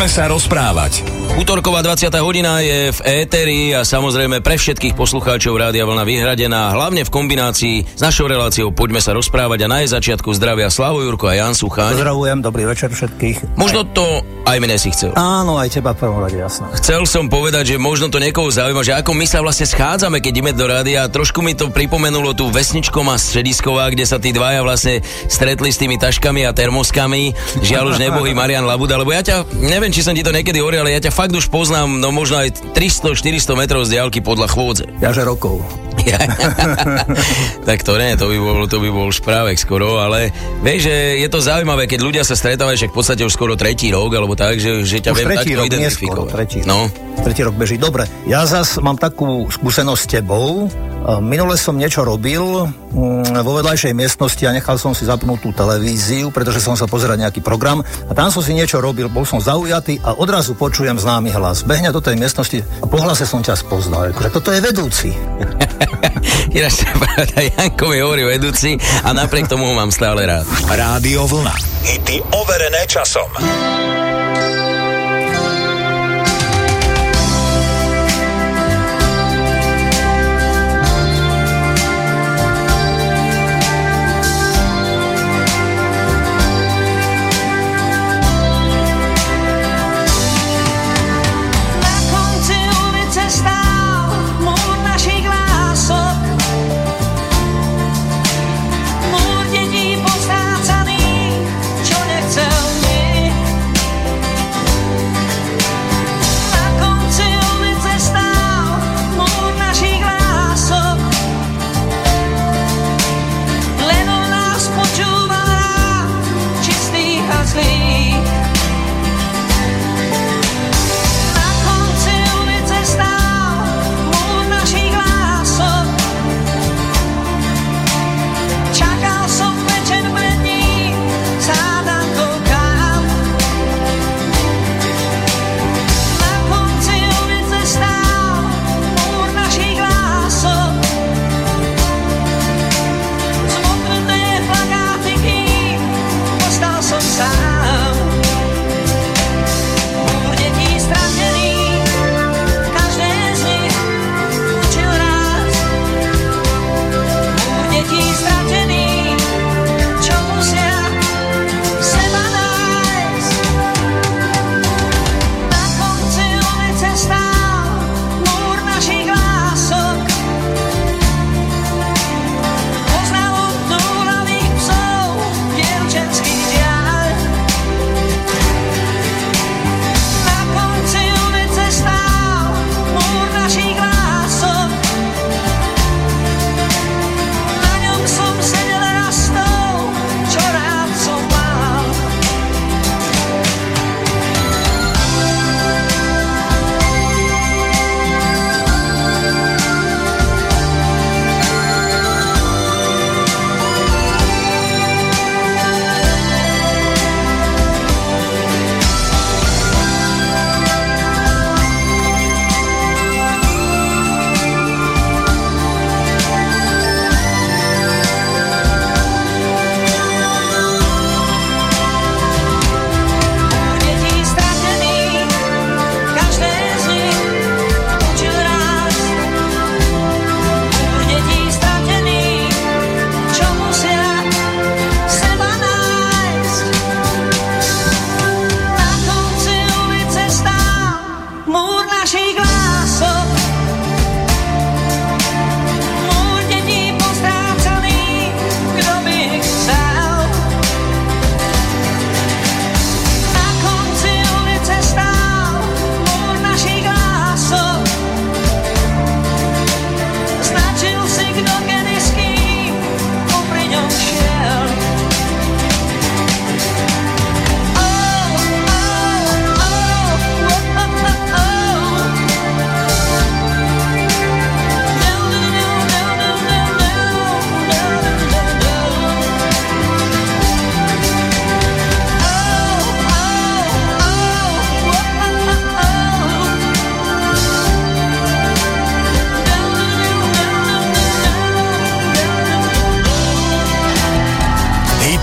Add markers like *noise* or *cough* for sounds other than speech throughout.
Poďme sa rozprávať. Útorková 20. hodina je v éteri a samozrejme pre všetkých poslucháčov Rádia Vlna vyhradená, hlavne v kombinácii s našou reláciou Poďme sa rozprávať a na jej začiatku zdravia Slavo Jurko a Jan Sucháň. Pozdravujem, dobrý večer všetkých. Možno to aj mne si chcel. Áno, aj teba v prvom rade, jasno. Chcel som povedať, že možno to niekoho zaujíma, že ako my sa vlastne schádzame, keď ideme do rádia. Trošku mi to pripomenulo tú vesničkom a stredisková, kde sa tí dvaja vlastne stretli s tými taškami a termoskami. Žiaľ už nebohý Marian Labuda, lebo ja ťa, neviem, či som ti to niekedy hovoril, ale ja ťa fakt už poznám, no možno aj 300-400 metrov z diaľky podľa chôdze. Jaže rokov. *laughs* tak to nie, to by bol, to by bol šprávek skoro, ale vieš, že je to zaujímavé, keď ľudia sa stretávajú, že v podstate už skoro tretí rok, alebo tak, že, že ťa už viem tretí takto rok, identifikovať. Neskôr, tretí, no. tretí rok beží. Dobre, ja zas mám takú skúsenosť s tebou. Minule som niečo robil mm, vo vedľajšej miestnosti a nechal som si zapnúť tú televíziu, pretože som sa pozerať nejaký program a tam som si niečo robil, bol som zaujatý a odrazu počujem známy hlas. Behne do tej miestnosti a po hlase som ťa spoznal. Akože toto je vedúci. *laughs* Ináč pravda, Janko mi hovorí vedúci a napriek tomu ho mám stále rád. Rádio Vlna. Hity overené časom.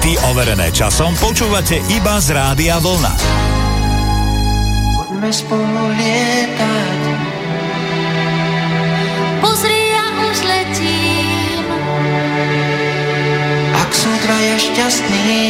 Hity overené časom počúvate iba z Rádia Vlna. Poďme spolu lietať. Pozri, ja už letím. Ak sú dvaja šťastní,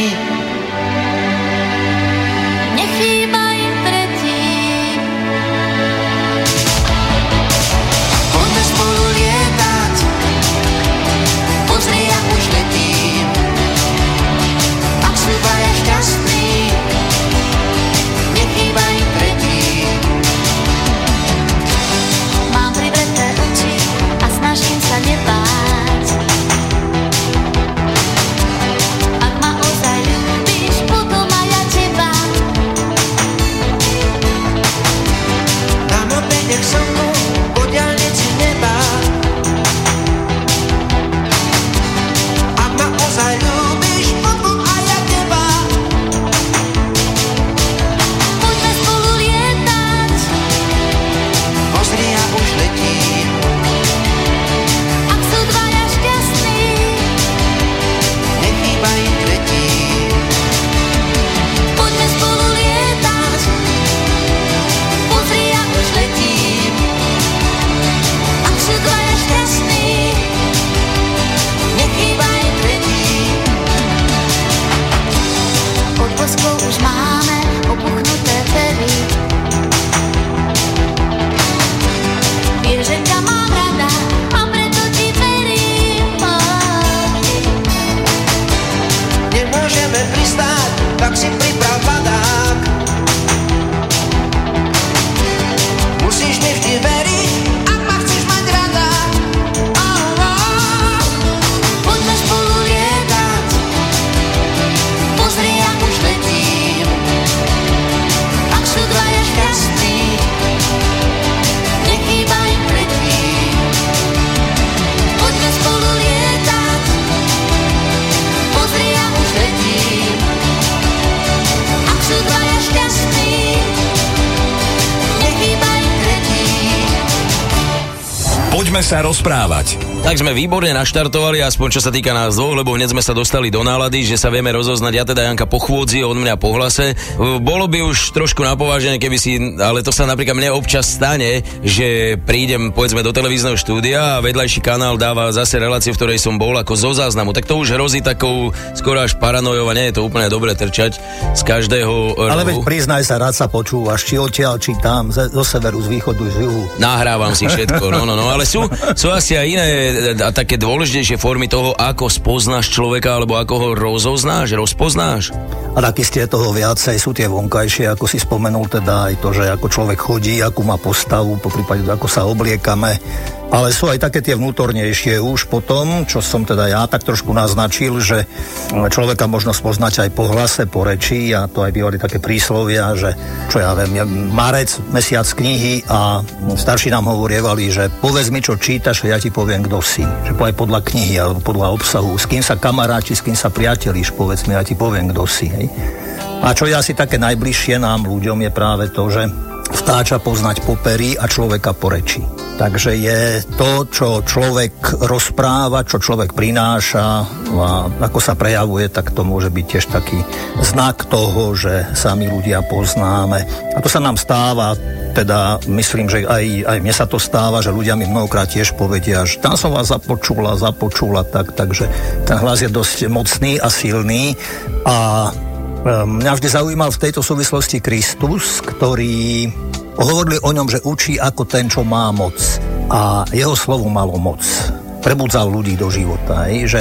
sa rozprávať. Tak sme výborne naštartovali, aspoň čo sa týka nás dvoch, lebo hneď sme sa dostali do nálady, že sa vieme rozoznať, ja teda Janka po chôdzi, od mňa po hlase. Bolo by už trošku napovážené, keby si, ale to sa napríklad mne občas stane, že prídem povedzme do televízneho štúdia a vedľajší kanál dáva zase reláciu, v ktorej som bol ako zo záznamu. Tak to už hrozí takou skoro až paranojou a nie je to úplne dobre trčať z každého Ale veď rohu. priznaj sa, rád sa počúvaš, či odtiaľ, či tam, zo severu, z východu, z juhu. Nahrávam si všetko, no, no, no, ale sú, sú asi aj iné a také dôležitejšie formy toho, ako spoznáš človeka, alebo ako ho rozoznáš, rozpoznáš. A taky ste toho viacej, sú tie vonkajšie, ako si spomenul, teda aj to, že ako človek chodí, akú má postavu, po prípade ako sa obliekame. Ale sú aj také tie vnútornejšie už potom, čo som teda ja tak trošku naznačil, že človeka možno spoznať aj po hlase, po reči a to aj bývali také príslovia, že čo ja viem, marec, mesiac knihy a starší nám hovorievali, že povedz mi, čo čítaš a ja ti poviem, kto si. Že aj podľa knihy alebo podľa obsahu, s kým sa kamaráči, s kým sa priatelíš, povedz mi, ja ti poviem, kto si. Hej. A čo je asi také najbližšie nám ľuďom je práve to, že vtáča poznať po pery a človeka po reči. Takže je to, čo človek rozpráva, čo človek prináša a ako sa prejavuje, tak to môže byť tiež taký znak toho, že sami ľudia poznáme. A to sa nám stáva teda myslím, že aj, aj mne sa to stáva, že ľudia mi mnohokrát tiež povedia, že tam som vás započula, započula, tak, takže ten hlas je dosť mocný a silný a Mňa vždy zaujímal v tejto súvislosti Kristus, ktorý hovorili o ňom, že učí ako ten, čo má moc. A jeho slovo malo moc prebudzal ľudí do života. Hej? Že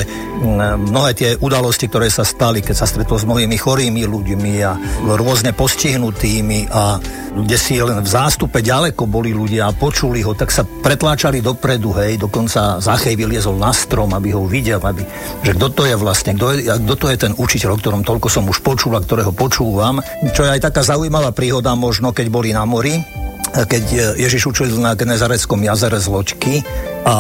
mnohé tie udalosti, ktoré sa stali, keď sa stretol s mnohými chorými ľuďmi a rôzne postihnutými a kde si len v zástupe ďaleko boli ľudia a počuli ho, tak sa pretláčali dopredu, hej, dokonca Zachej vyliezol na strom, aby ho videl, aby, že kto to je vlastne, kto, je, kto to je ten učiteľ, o ktorom toľko som už počul a ktorého počúvam. Čo je aj taká zaujímavá príhoda možno, keď boli na mori, keď Ježiš učil na Genezareckom jazere z loďky a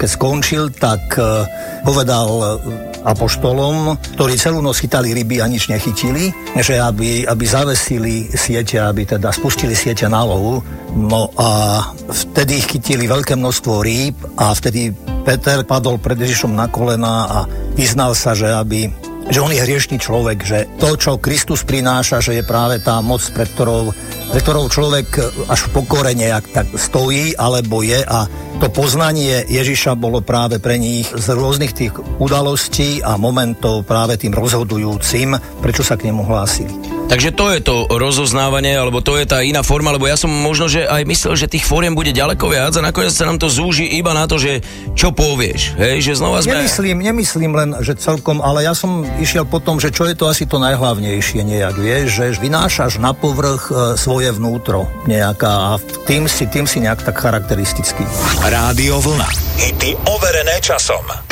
keď skončil, tak e, povedal apoštolom, ktorí celú noc chytali ryby a nič nechytili, že aby, aby zavesili siete, aby teda spustili siete na lovu. No a vtedy chytili veľké množstvo rýb a vtedy Peter padol pred Ježišom na kolena a vyznal sa, že aby že on je hriešný človek, že to, čo Kristus prináša, že je práve tá moc, pred ktorou, pred ktorou človek až v pokore nejak tak stojí, alebo je a to poznanie Ježiša bolo práve pre nich z rôznych tých udalostí a momentov práve tým rozhodujúcim, prečo sa k nemu hlásili. Takže to je to rozoznávanie, alebo to je tá iná forma, lebo ja som možno, že aj myslel, že tých fóriem bude ďaleko viac a nakoniec sa nám to zúži iba na to, že čo povieš, hej, že znova sme... Nemyslím, nemyslím len, že celkom, ale ja som išiel po tom, že čo je to asi to najhlavnejšie nejak, vieš, že vynášaš na povrch e, svoje vnútro nejaká a tým si, tým si nejak tak charakteristický. Rádio Vlna. Hity overené časom.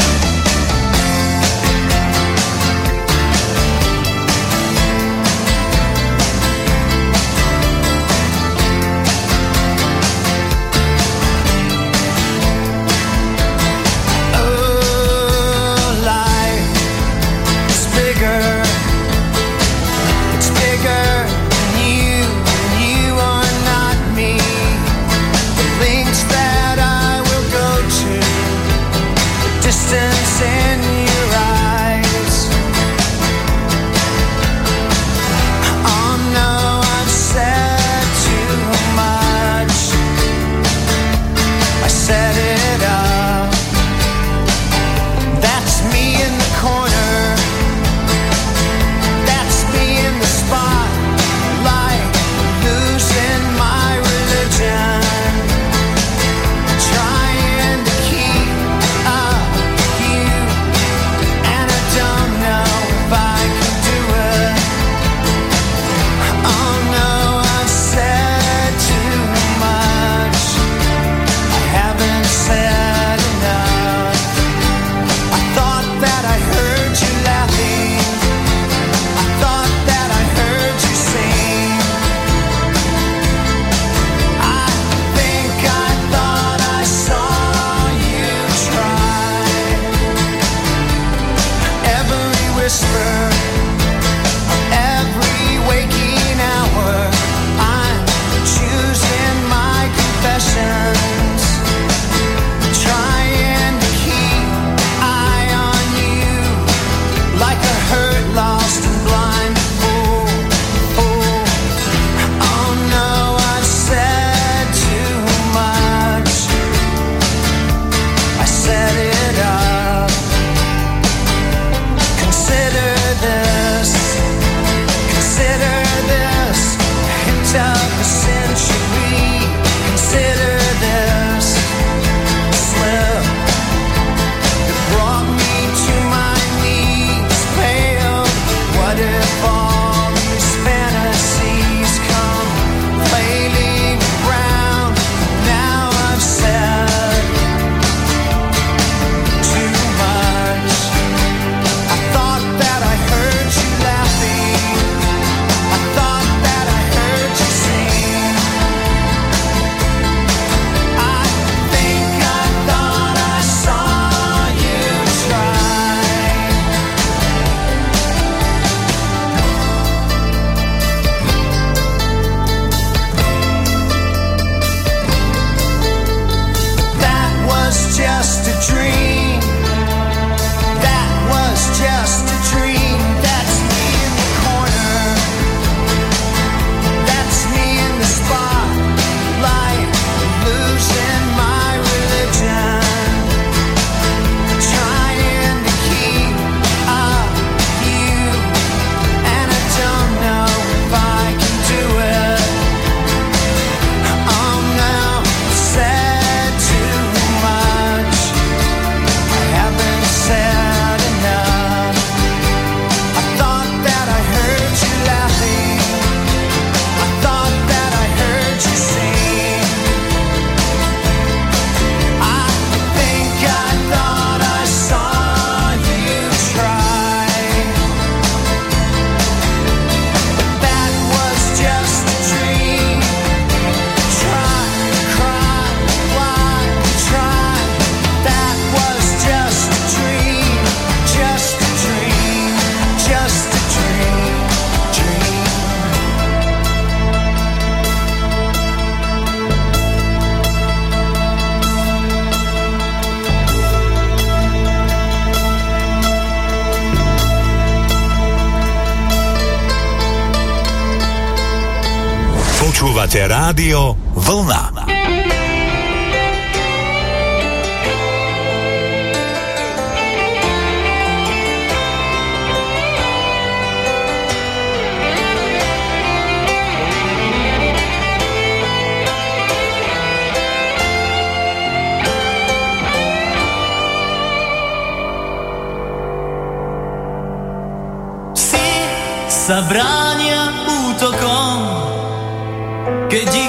Počúvate rádio Vlna. Psi sa bránia útokom,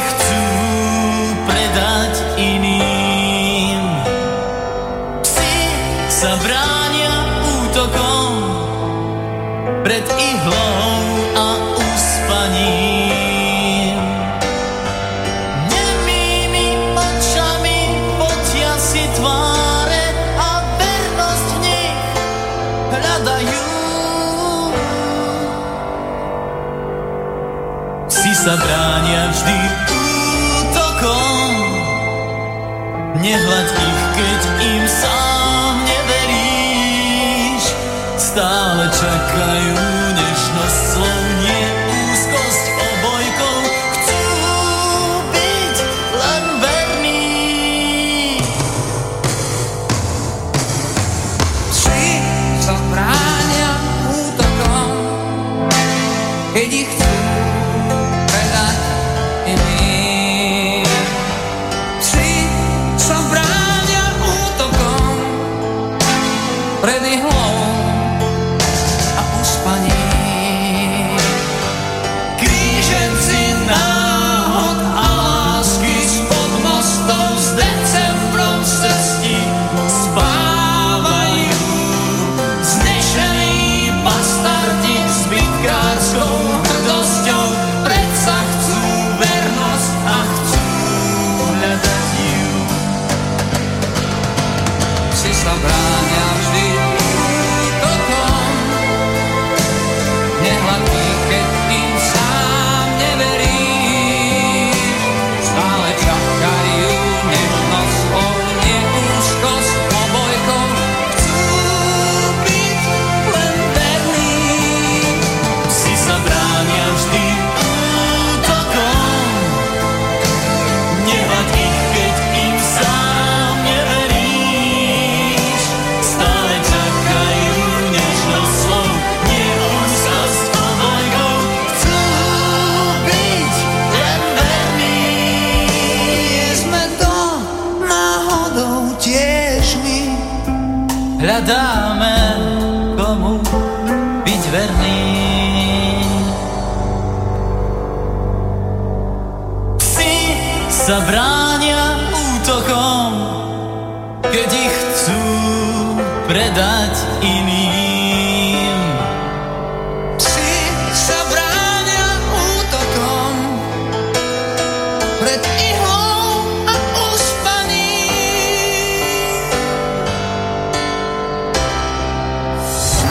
keď sa bránia útokom, keď ich chcú predať iným. Psi sa bránia útokom pred ihlou a uspaním.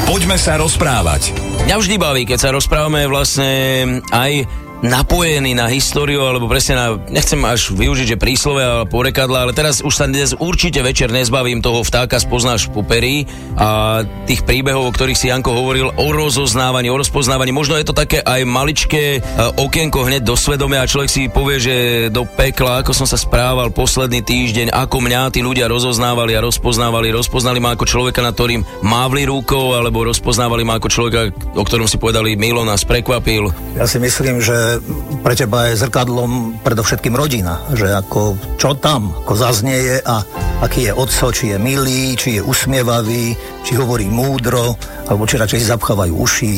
Poďme sa rozprávať. Mňa vždy baví, keď sa rozprávame vlastne aj napojený na históriu, alebo presne na, nechcem až využiť, že príslove a porekadla, ale teraz už sa dnes určite večer nezbavím toho vtáka spoznáš puperí a tých príbehov, o ktorých si Janko hovoril, o rozoznávaní, o rozpoznávaní. Možno je to také aj maličké e, okienko hneď do svedomia a človek si povie, že do pekla, ako som sa správal posledný týždeň, ako mňa tí ľudia rozoznávali a rozpoznávali, rozpoznali ma ako človeka, na ktorým mávli rukou, alebo rozpoznávali ma ako človeka, o ktorom si povedali, Milo nás prekvapil. Ja si myslím, že pre teba je zrkadlom predovšetkým rodina, že ako čo tam, ako zaznieje a aký je otco, či je milý, či je usmievavý, či hovorí múdro, alebo či radšej zapchávajú uši.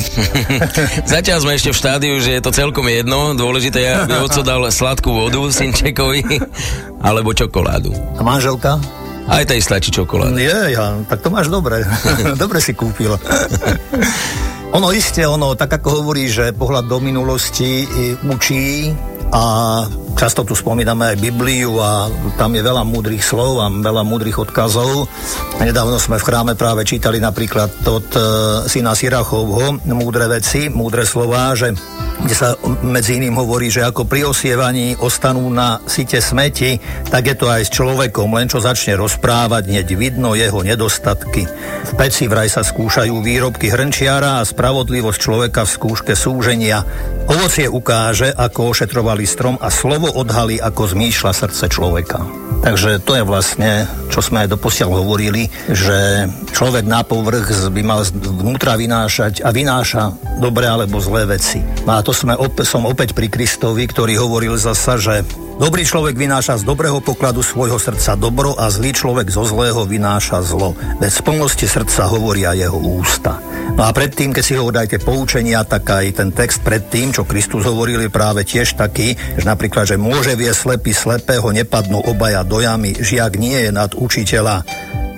*laughs* Zatiaľ sme ešte v štádiu, že je to celkom jedno. Dôležité je, aby oco dal sladkú vodu synčekovi, *laughs* alebo čokoládu. A manželka? Aj tej stačí čokoláda. Je, ja, tak to máš dobre. *laughs* dobre si kúpil. Ono isté, ono tak ako hovorí, že pohľad do minulosti i, učí a často tu spomíname aj Bibliu a tam je veľa múdrych slov a veľa múdrych odkazov. Nedávno sme v chráme práve čítali napríklad od e, syna Sirachovho múdre veci, múdre slova, že kde sa medzi iným hovorí, že ako pri osievaní ostanú na site smeti, tak je to aj s človekom, len čo začne rozprávať, hneď vidno jeho nedostatky. V peci vraj sa skúšajú výrobky hrnčiara a spravodlivosť človeka v skúške súženia. Ovocie ukáže, ako ošetrovali strom a slovo odhalí, ako zmýšľa srdce človeka. Takže to je vlastne, čo sme aj doposiaľ hovorili, že človek na povrch by mal vnútra vynášať a vynáša dobré alebo zlé veci. No A to sme som opäť pri Kristovi, ktorý hovoril zasa, že Dobrý človek vynáša z dobrého pokladu svojho srdca dobro a zlý človek zo zlého vynáša zlo. Bez plnosti srdca hovoria jeho ústa. No a predtým, keď si ho dajte poučenia, tak aj ten text predtým, čo Kristus hovoril, je práve tiež taký, že napríklad, že môže vie slepý slepého, nepadnú obaja do jamy, žiak nie je nad učiteľa.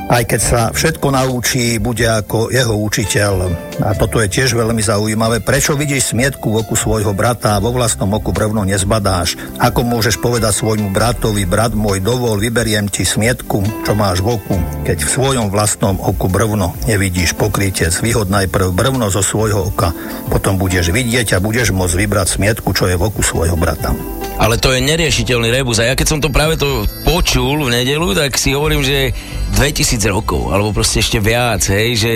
Aj keď sa všetko naučí, bude ako jeho učiteľ. A toto je tiež veľmi zaujímavé. Prečo vidíš smietku v oku svojho brata a vo vlastnom oku brvno nezbadáš? Ako môžeš povedať svojmu bratovi, brat môj, dovol, vyberiem ti smietku, čo máš v oku, keď v svojom vlastnom oku brvno nevidíš pokrytec. Vyhod najprv brvno zo svojho oka, potom budeš vidieť a budeš môcť vybrať smietku, čo je v oku svojho brata. Ale to je neriešiteľný rebus. A ja keď som to práve to počul v nedelu, tak si hovorím, že 2000 rokov, alebo proste ešte viac, hej, že,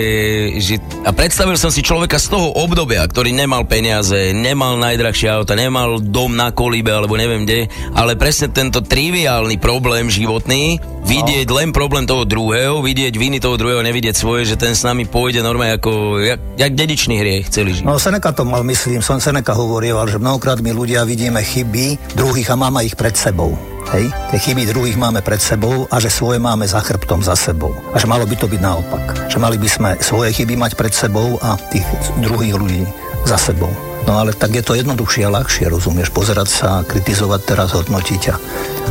že... A predstavil som si človeka z toho obdobia, ktorý nemal peniaze, nemal najdrahšie auta, nemal dom na kolíbe, alebo neviem kde, ale presne tento triviálny problém životný, vidieť len problém toho druhého, vidieť viny toho druhého, nevidieť svoje, že ten s nami pôjde normálne ako, jak, jak dedičný hriech celý život. No Seneca to mal, myslím, som Seneca hovoril, že mnohokrát my ľudia vidíme chyby druhých a máme ich pred sebou. Hej? Tie chyby druhých máme pred sebou a že svoje máme za chrbtom za sebou. A že malo by to byť naopak. Že mali by sme svoje chyby mať pred sebou a tých druhých ľudí za sebou. No ale tak je to jednoduchšie a ľahšie, rozumieš, pozerať sa, kritizovať teraz, hodnotiť a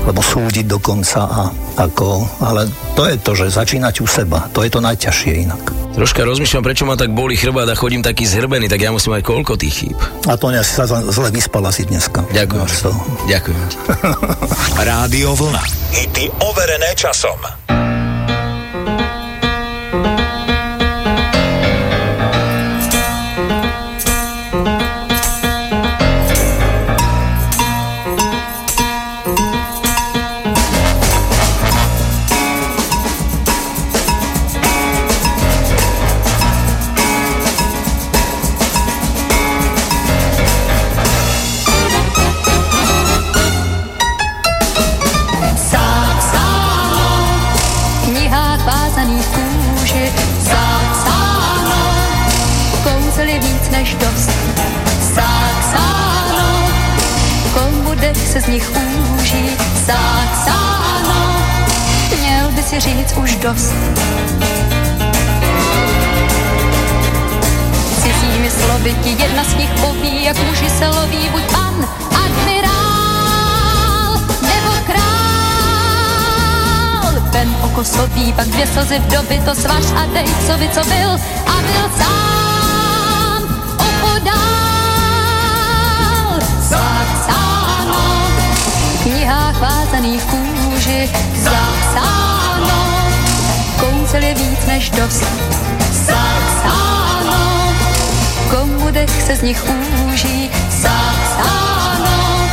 alebo súdiť dokonca a ako, ale to je to, že začínať u seba, to je to najťažšie inak. Troška rozmýšľam, prečo ma tak boli chrbát a chodím taký zhrbený, tak ja musím mať koľko tých chýb. A to ne, si sa zle vyspala si dneska. Ďakujem. To. Ďakujem. Rádio Vlna. Hity overené časom. Dost Cizími slovy ti jedna z nich poví, jak muži se loví buď pan, admirál nebo král. Ven okosový, pak dvě slzy v doby, to svaž a dej, co by, co byl a byl sám opodál. Zapsáno v knihách vázaných kůži, zapsáno kouzel je víc než dost. Zapsáno komu dech se z nich úží, zapsáno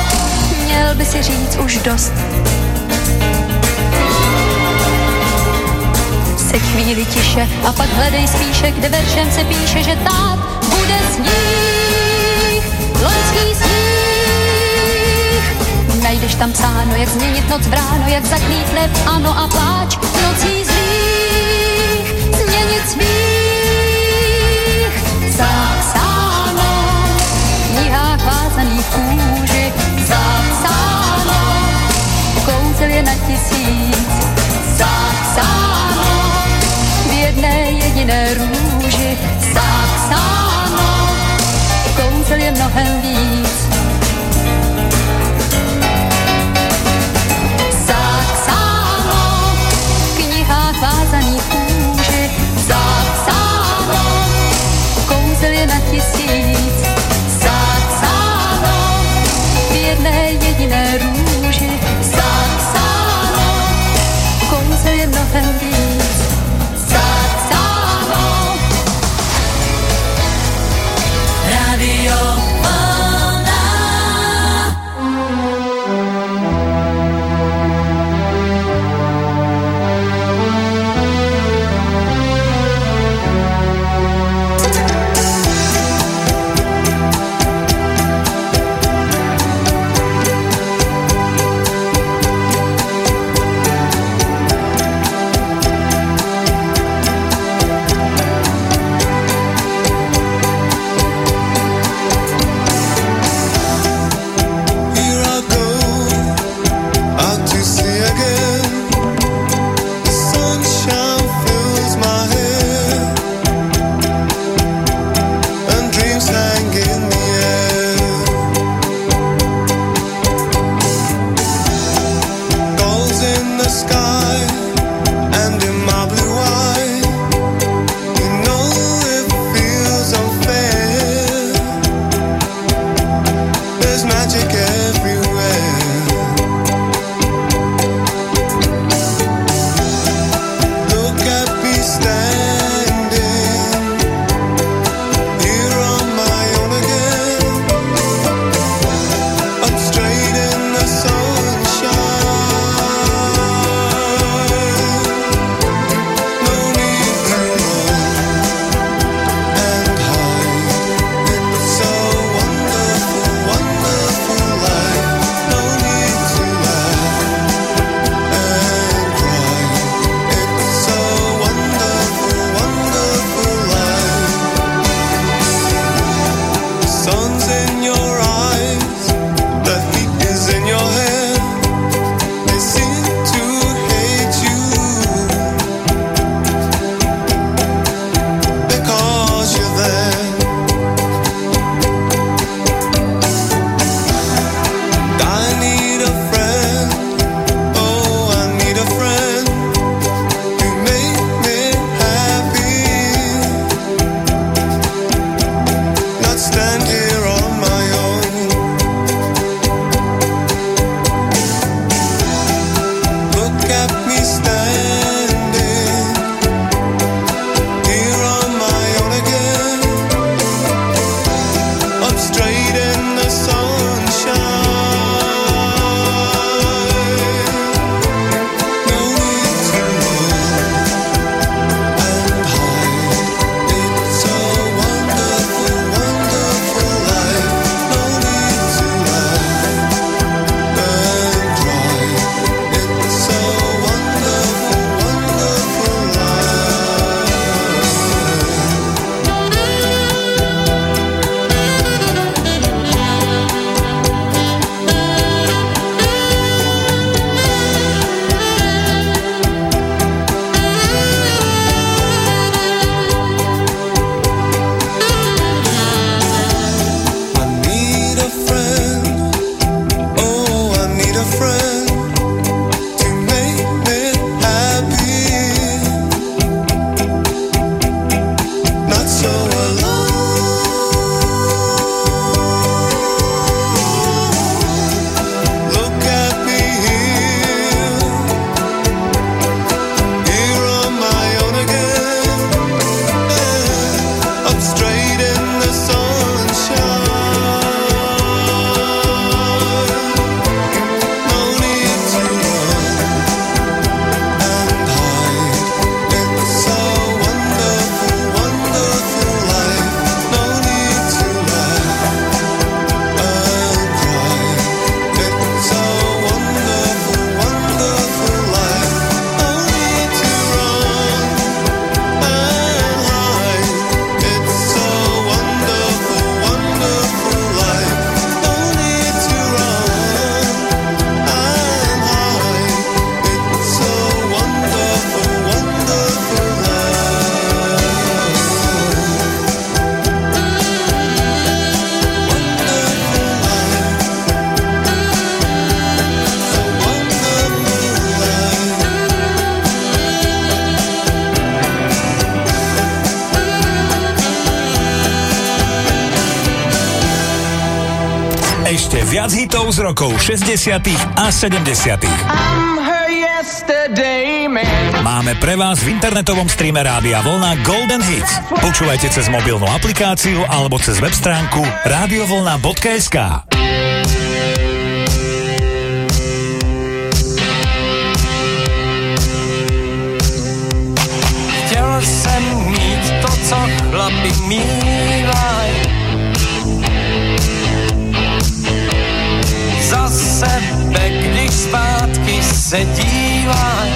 měl by si říct už dost. Se chvíli tiše a pak hledej spíše, kde veršem se píše, že tát bude sníh, loňský. Najdeš tam psáno, jak změnit noc v ráno, jak zakrýt nev, ano a pláč nocí zlých, vázaných kůži, zapsáno kouzel je na tisíc, zapsáno v jedné jediné růži, zapsáno kouzel je mnohem víc. Kouzel je mnohem rokov 60. a 70. Máme pre vás v internetovom streame rádia Vlna Golden Hits. Počúvajte cez mobilnú aplikáciu alebo cez web stránku radiovolna.sk. Chtěl jsem mít to, co chlapi mít se dívaj.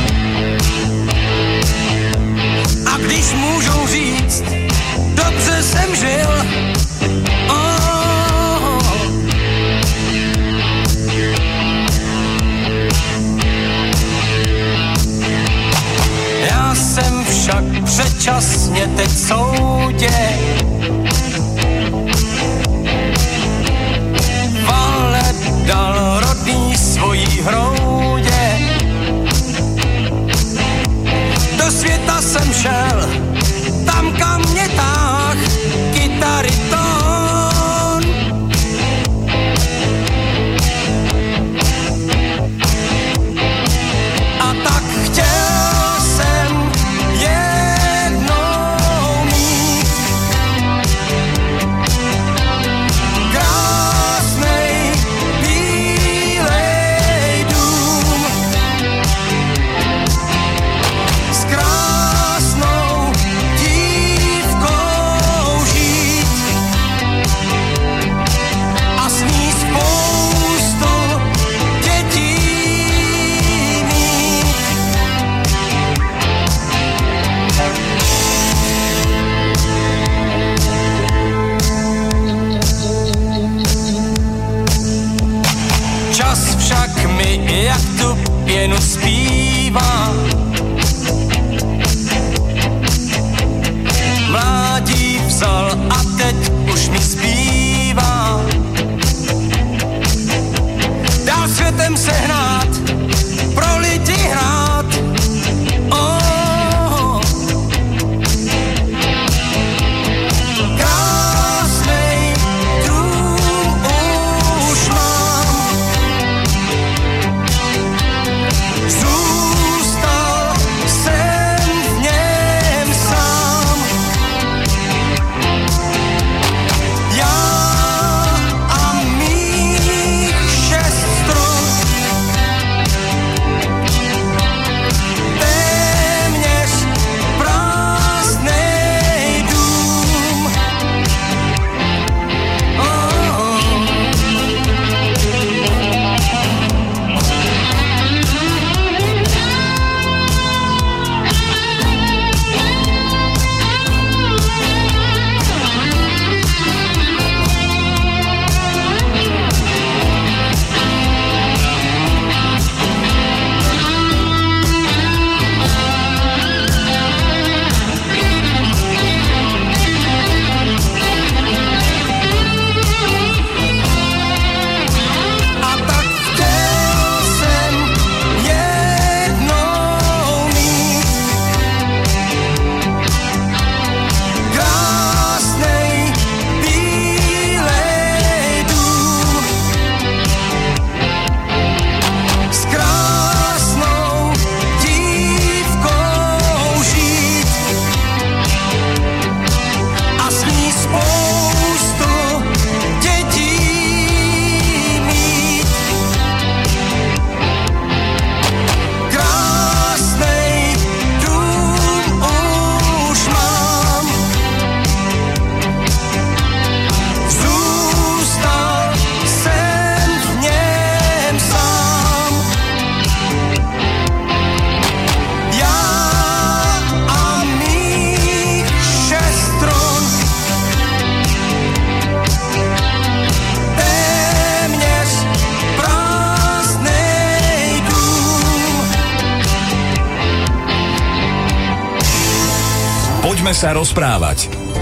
A když můžou říct, dobře jsem žil, oh. Já jsem však předčasně teď v soudě, sunshine.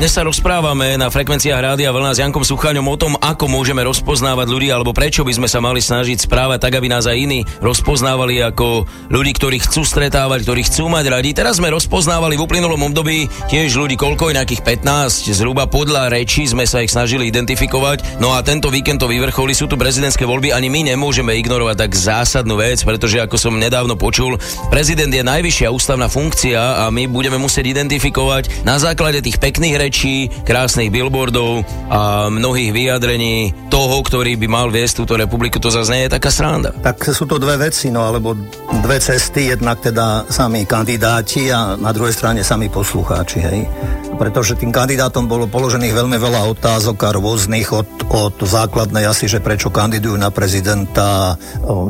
Dnes sa rozprávame na frekvenciách Rádia Vlna s Jankom Suchaňom o tom, ako môžeme rozpoznávať ľudí, alebo prečo by sme sa mali snažiť správať tak, aby nás aj iní rozpoznávali ako ľudí, ktorí chcú stretávať, ktorí chcú mať radi. Teraz sme rozpoznávali v uplynulom období tiež ľudí koľko, nejakých 15, zhruba podľa rečí sme sa ich snažili identifikovať. No a tento víkend to vyvrcholí, sú tu prezidentské voľby, ani my nemôžeme ignorovať tak zásadnú vec, pretože ako som nedávno počul, prezident je najvyššia ústavná funkcia a my budeme musieť identifikovať na základe tých pekných rečí rečí, krásnych billboardov a mnohých vyjadrení toho, ktorý by mal viesť túto republiku, to zase nie je taká sranda. Tak sú to dve veci, no alebo dve cesty, jednak teda sami kandidáti a na druhej strane sami poslucháči, hej. Pretože tým kandidátom bolo položených veľmi veľa otázok a rôznych od, od základnej asi, že prečo kandidujú na prezidenta,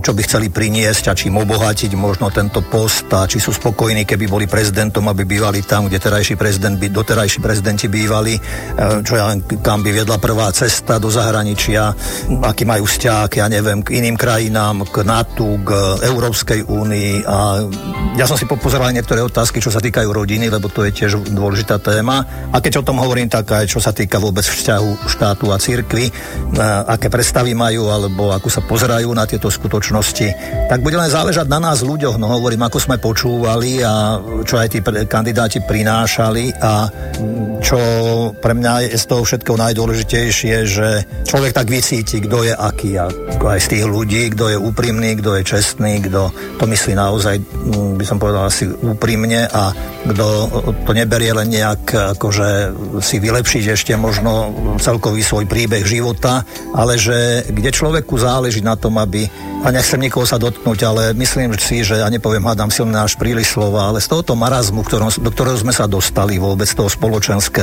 čo by chceli priniesť a čím obohatiť možno tento post a či sú spokojní, keby boli prezidentom, aby bývali tam, kde terajší prezident by, doterajší prezidenti bývali, e, čo ja, kam by viedla prvá cesta do zahraničia, aký majú vzťah, ja neviem, k iným krajinám, k NATO, k Európskej únii a ja som si popozeral niektoré otázky, čo sa týkajú rodiny, lebo to je tiež dôležitá téma. A keď o tom hovorím, tak aj čo sa týka vôbec vzťahu štátu a cirkvi, aké predstavy majú, alebo ako sa pozerajú na tieto skutočnosti, tak bude len záležať na nás ľuďoch. No hovorím, ako sme počúvali a čo aj tí kandidáti prinášali a čo pre mňa je z toho všetkého najdôležitejšie, že človek tak vycíti, kto je aký a aj z tých ľudí, kto je úprimný, kto je čestný, kto to myslí naozaj, by som povedal asi úprimne a kto to neberie len nejak akože si vylepšiť ešte možno celkový svoj príbeh života, ale že kde človeku záleží na tom, aby a nechcem nikoho sa dotknúť, ale myslím si, že ja nepoviem, hádam silné až príliš slova, ale z tohoto marazmu, ktorom, do ktorého sme sa dostali vôbec, toho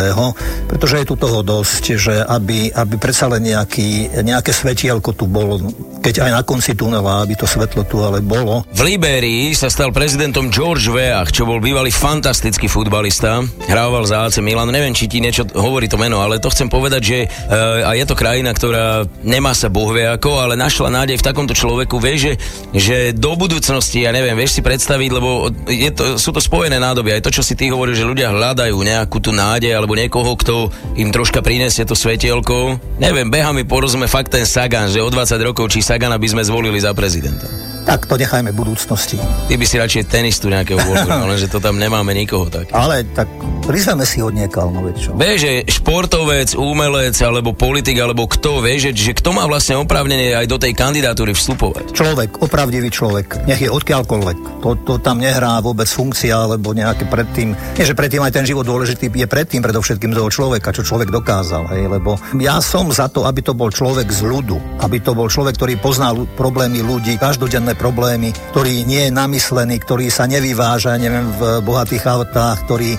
spoločenského, pretože je tu toho dosť, že aby, aby predsa len nejaký, nejaké svetielko tu bolo, keď aj na konci tunela, aby to svetlo tu ale bolo. V Libérii sa stal prezidentom George Weah, čo bol bývalý fantastický futbalista, hrával za AC Milan, neviem, či ti niečo hovorí to meno, ale to chcem povedať, že uh, a je to krajina, ktorá nemá sa boh vie ako, ale našla nádej v takomto človeku, vieš, že, že do budúcnosti, ja neviem, vieš si predstaviť, lebo je to, sú to spojené nádoby, aj to, čo si ty hovoríš, že ľudia hľadajú nejakú tú nádej alebo niekoho, kto im troška prinesie to svetielko. Neviem, beha mi porozumie fakt ten Sagan, že o 20 rokov, či Sagana by sme zvolili za prezidenta. Tak to nechajme budúcnosti. Ty by si radšej tenistu nejakého volil, *laughs* lenže to tam nemáme nikoho tak. Ale tak prizveme si ho niekal, no čo. Vieš, že športovec, umelec, alebo politik, alebo kto, vieš, že, že kto má vlastne oprávnenie aj do tej kandidatúry vstupovať? Človek, opravdivý človek, nech je odkiaľkoľvek. To, to tam nehrá vôbec funkcia, alebo nejaké predtým, nie že predtým aj ten život dôležitý, je predtým predovšetkým toho človeka, čo človek dokázal, hej, lebo ja som za to, aby to bol človek z ľudu, aby to bol človek, ktorý pozná ľu- problémy ľudí, každodenné problémy, ktorý nie je namyslený, ktorý sa nevyváža, neviem, v bohatých autách, ktorý e,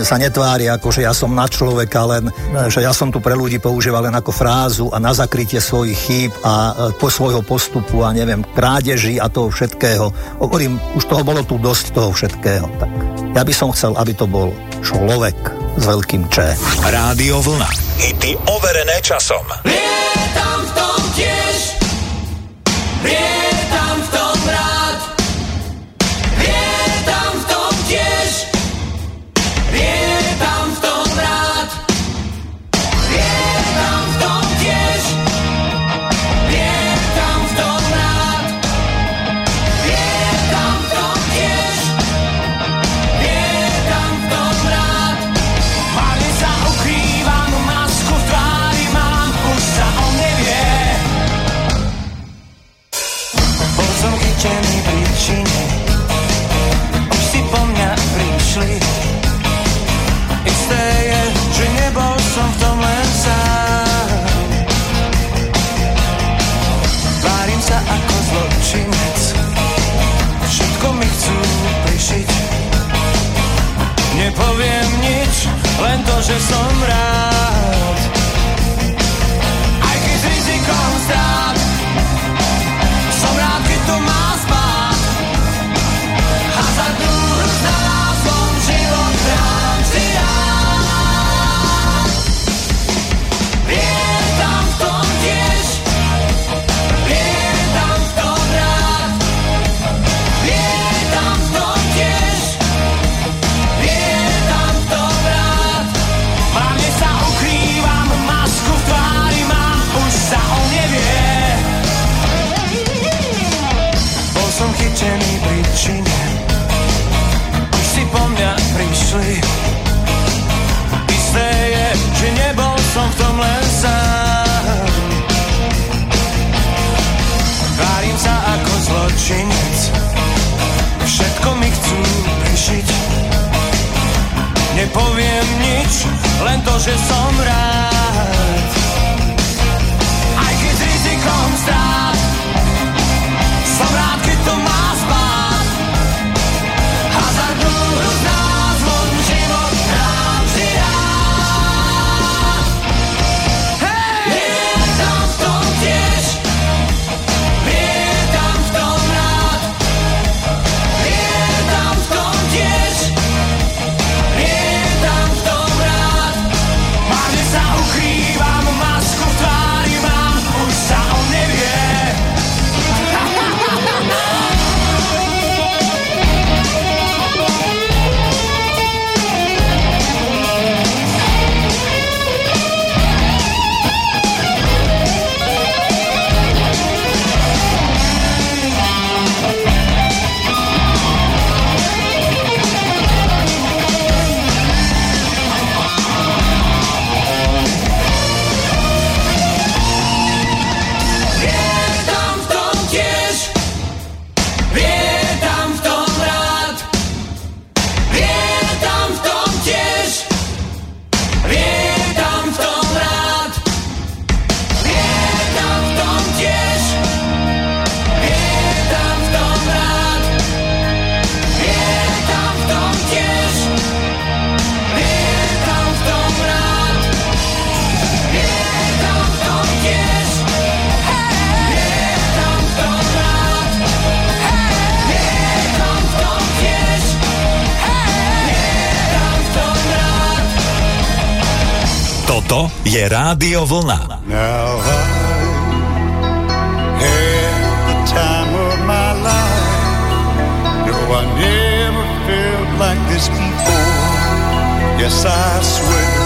sa netvári ako, že ja som na človeka, len, e, že ja som tu pre ľudí používal len ako frázu a na zakrytie svojich chýb a e, po svojho postupu a neviem, krádeží a toho všetkého. Hovorím, už toho bolo tu dosť toho všetkého. Tak ja by som chcel, aby to bol človek s veľkým Č. Rádio Vlna. Hity overené časom. Lietam v tom tiež, lietam len to, preč, len to, že som rád. je Rádio Vlna. Now I have the time of my life No, I never felt like this before Yes, I swear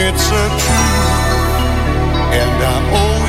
it's a truth And I'm old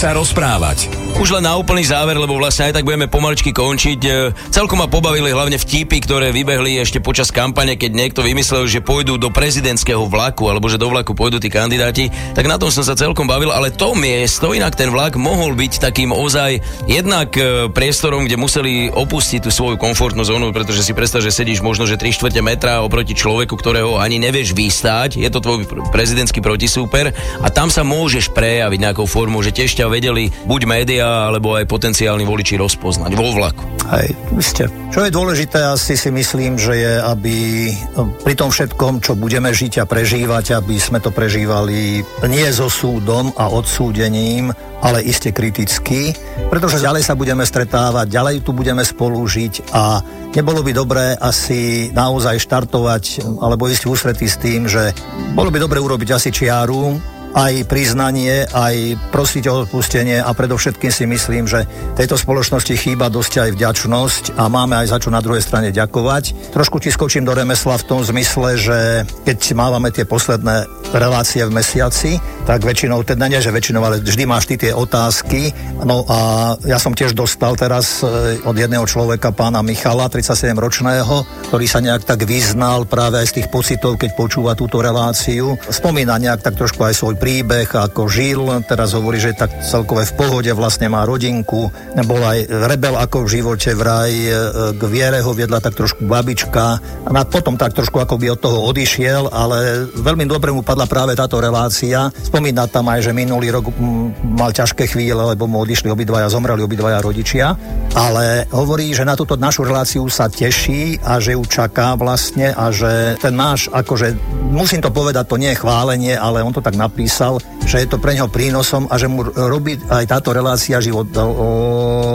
sa rozprávať. Už len na úplný záver, lebo vlastne aj tak budeme pomaličky končiť. E, Celkom ma pobavili hlavne vtipy, ktoré vybehli ešte počas kampane, keď niekto vymyslel, že pôjdu do prezidentského vlaku, alebo že do vlaku pôjdu tí kandidáti. Tak na tom som sa celkom bavil, ale to miesto, inak ten vlak mohol byť takým ozaj jednak e, priestorom, kde museli opustiť tú svoju komfortnú zónu, pretože si predstav, že sedíš možno, že 3 čtvrte metra oproti človeku, ktorého ani nevieš vystáť. Je to tvoj pr- prezidentský protisúper a tam sa môžeš prejaviť nejakou formou, že tiež ťa vedeli buď médiá, alebo aj potenciálni voliči rozpoznať vo vlaku. Hej, ste. Čo je dôležité, asi si myslím, že je, aby no, pri tom všetkom, čo budeme žiť a prežívať, aby sme to prežívali nie so súdom a odsúdením, ale iste kriticky, pretože ďalej sa budeme stretávať, ďalej tu budeme spolu žiť a nebolo by dobré asi naozaj štartovať alebo ísť v ústretí s tým, že bolo by dobre urobiť asi čiaru, aj priznanie, aj prosiť o odpustenie a predovšetkým si myslím, že tejto spoločnosti chýba dosť aj vďačnosť a máme aj za čo na druhej strane ďakovať. Trošku ti skočím do remesla v tom zmysle, že keď mávame tie posledné relácie v mesiaci, tak väčšinou, teda nie, že väčšinou, ale vždy máš ty tie otázky. No a ja som tiež dostal teraz e, od jedného človeka, pána Michala, 37-ročného, ktorý sa nejak tak vyznal práve aj z tých pocitov, keď počúva túto reláciu. Spomína nejak tak trošku aj svoj príbeh, ako žil, teraz hovorí, že tak celkové v pohode, vlastne má rodinku, bol aj rebel ako v živote, vraj e, k viere ho viedla tak trošku babička a potom tak trošku ako by od toho odišiel, ale veľmi dobre mu padla práve táto relácia. Spomína tam aj, že minulý rok mal ťažké chvíle, lebo mu odišli obidvaja, zomreli obidvaja rodičia, ale hovorí, že na túto našu reláciu sa teší a že ju čaká vlastne a že ten náš, akože, musím to povedať, to nie je chválenie, ale on to tak napísal, že je to pre neho prínosom a že mu robí aj táto relácia život o,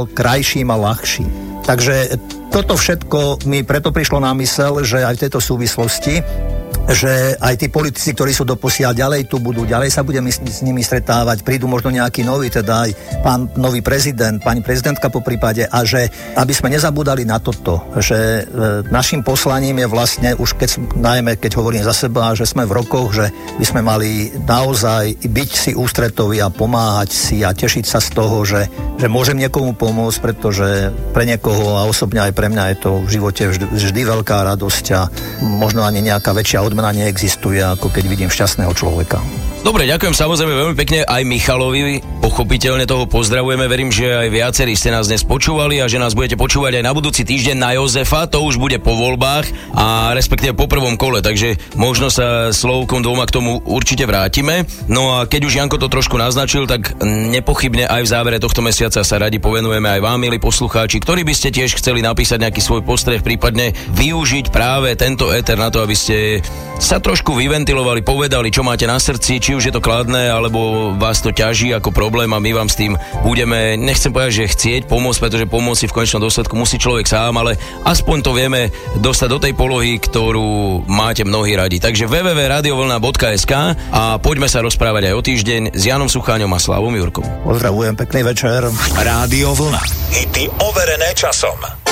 krajším a ľahším. Takže toto všetko mi preto prišlo na mysel, že aj v tejto súvislosti že aj tí politici, ktorí sú doposiaľ ďalej tu budú, ďalej sa budeme s, s nimi stretávať, prídu možno nejaký nový, teda aj pán nový prezident, pani prezidentka po prípade a že aby sme nezabúdali na toto, že e, našim poslaním je vlastne už keď, najmä keď hovorím za seba, že sme v rokoch, že by sme mali naozaj byť si ústretoví a pomáhať si a tešiť sa z toho, že, že môžem niekomu pomôcť, pretože pre niekoho a osobne aj pre mňa je to v živote vždy, vždy veľká radosť a možno ani nejaká väčšia odmena neexistuje, ako keď vidím šťastného človeka. Dobre, ďakujem samozrejme veľmi pekne aj Michalovi. Pochopiteľne toho pozdravujeme. Verím, že aj viacerí ste nás dnes počúvali a že nás budete počúvať aj na budúci týždeň na Jozefa. To už bude po voľbách a respektíve po prvom kole, takže možno sa slovkom dvoma k tomu určite vrátime. No a keď už Janko to trošku naznačil, tak nepochybne aj v závere tohto mesiaca sa radi povenujeme aj vám, milí poslucháči, ktorí by ste tiež chceli napísať nejaký svoj postreh, prípadne využiť práve tento éter na to, aby ste sa trošku vyventilovali, povedali, čo máte na srdci, či už je to kladné, alebo vás to ťaží ako problém a my vám s tým budeme, nechcem povedať, že chcieť pomôcť, pretože pomôcť si v konečnom dôsledku musí človek sám, ale aspoň to vieme dostať do tej polohy, ktorú máte mnohí radi. Takže www.radiovlna.sk a poďme sa rozprávať aj o týždeň s Janom Sucháňom a Slavom Jurkom. Pozdravujem, pekný večer. Rádio Vlna. Hity overené časom.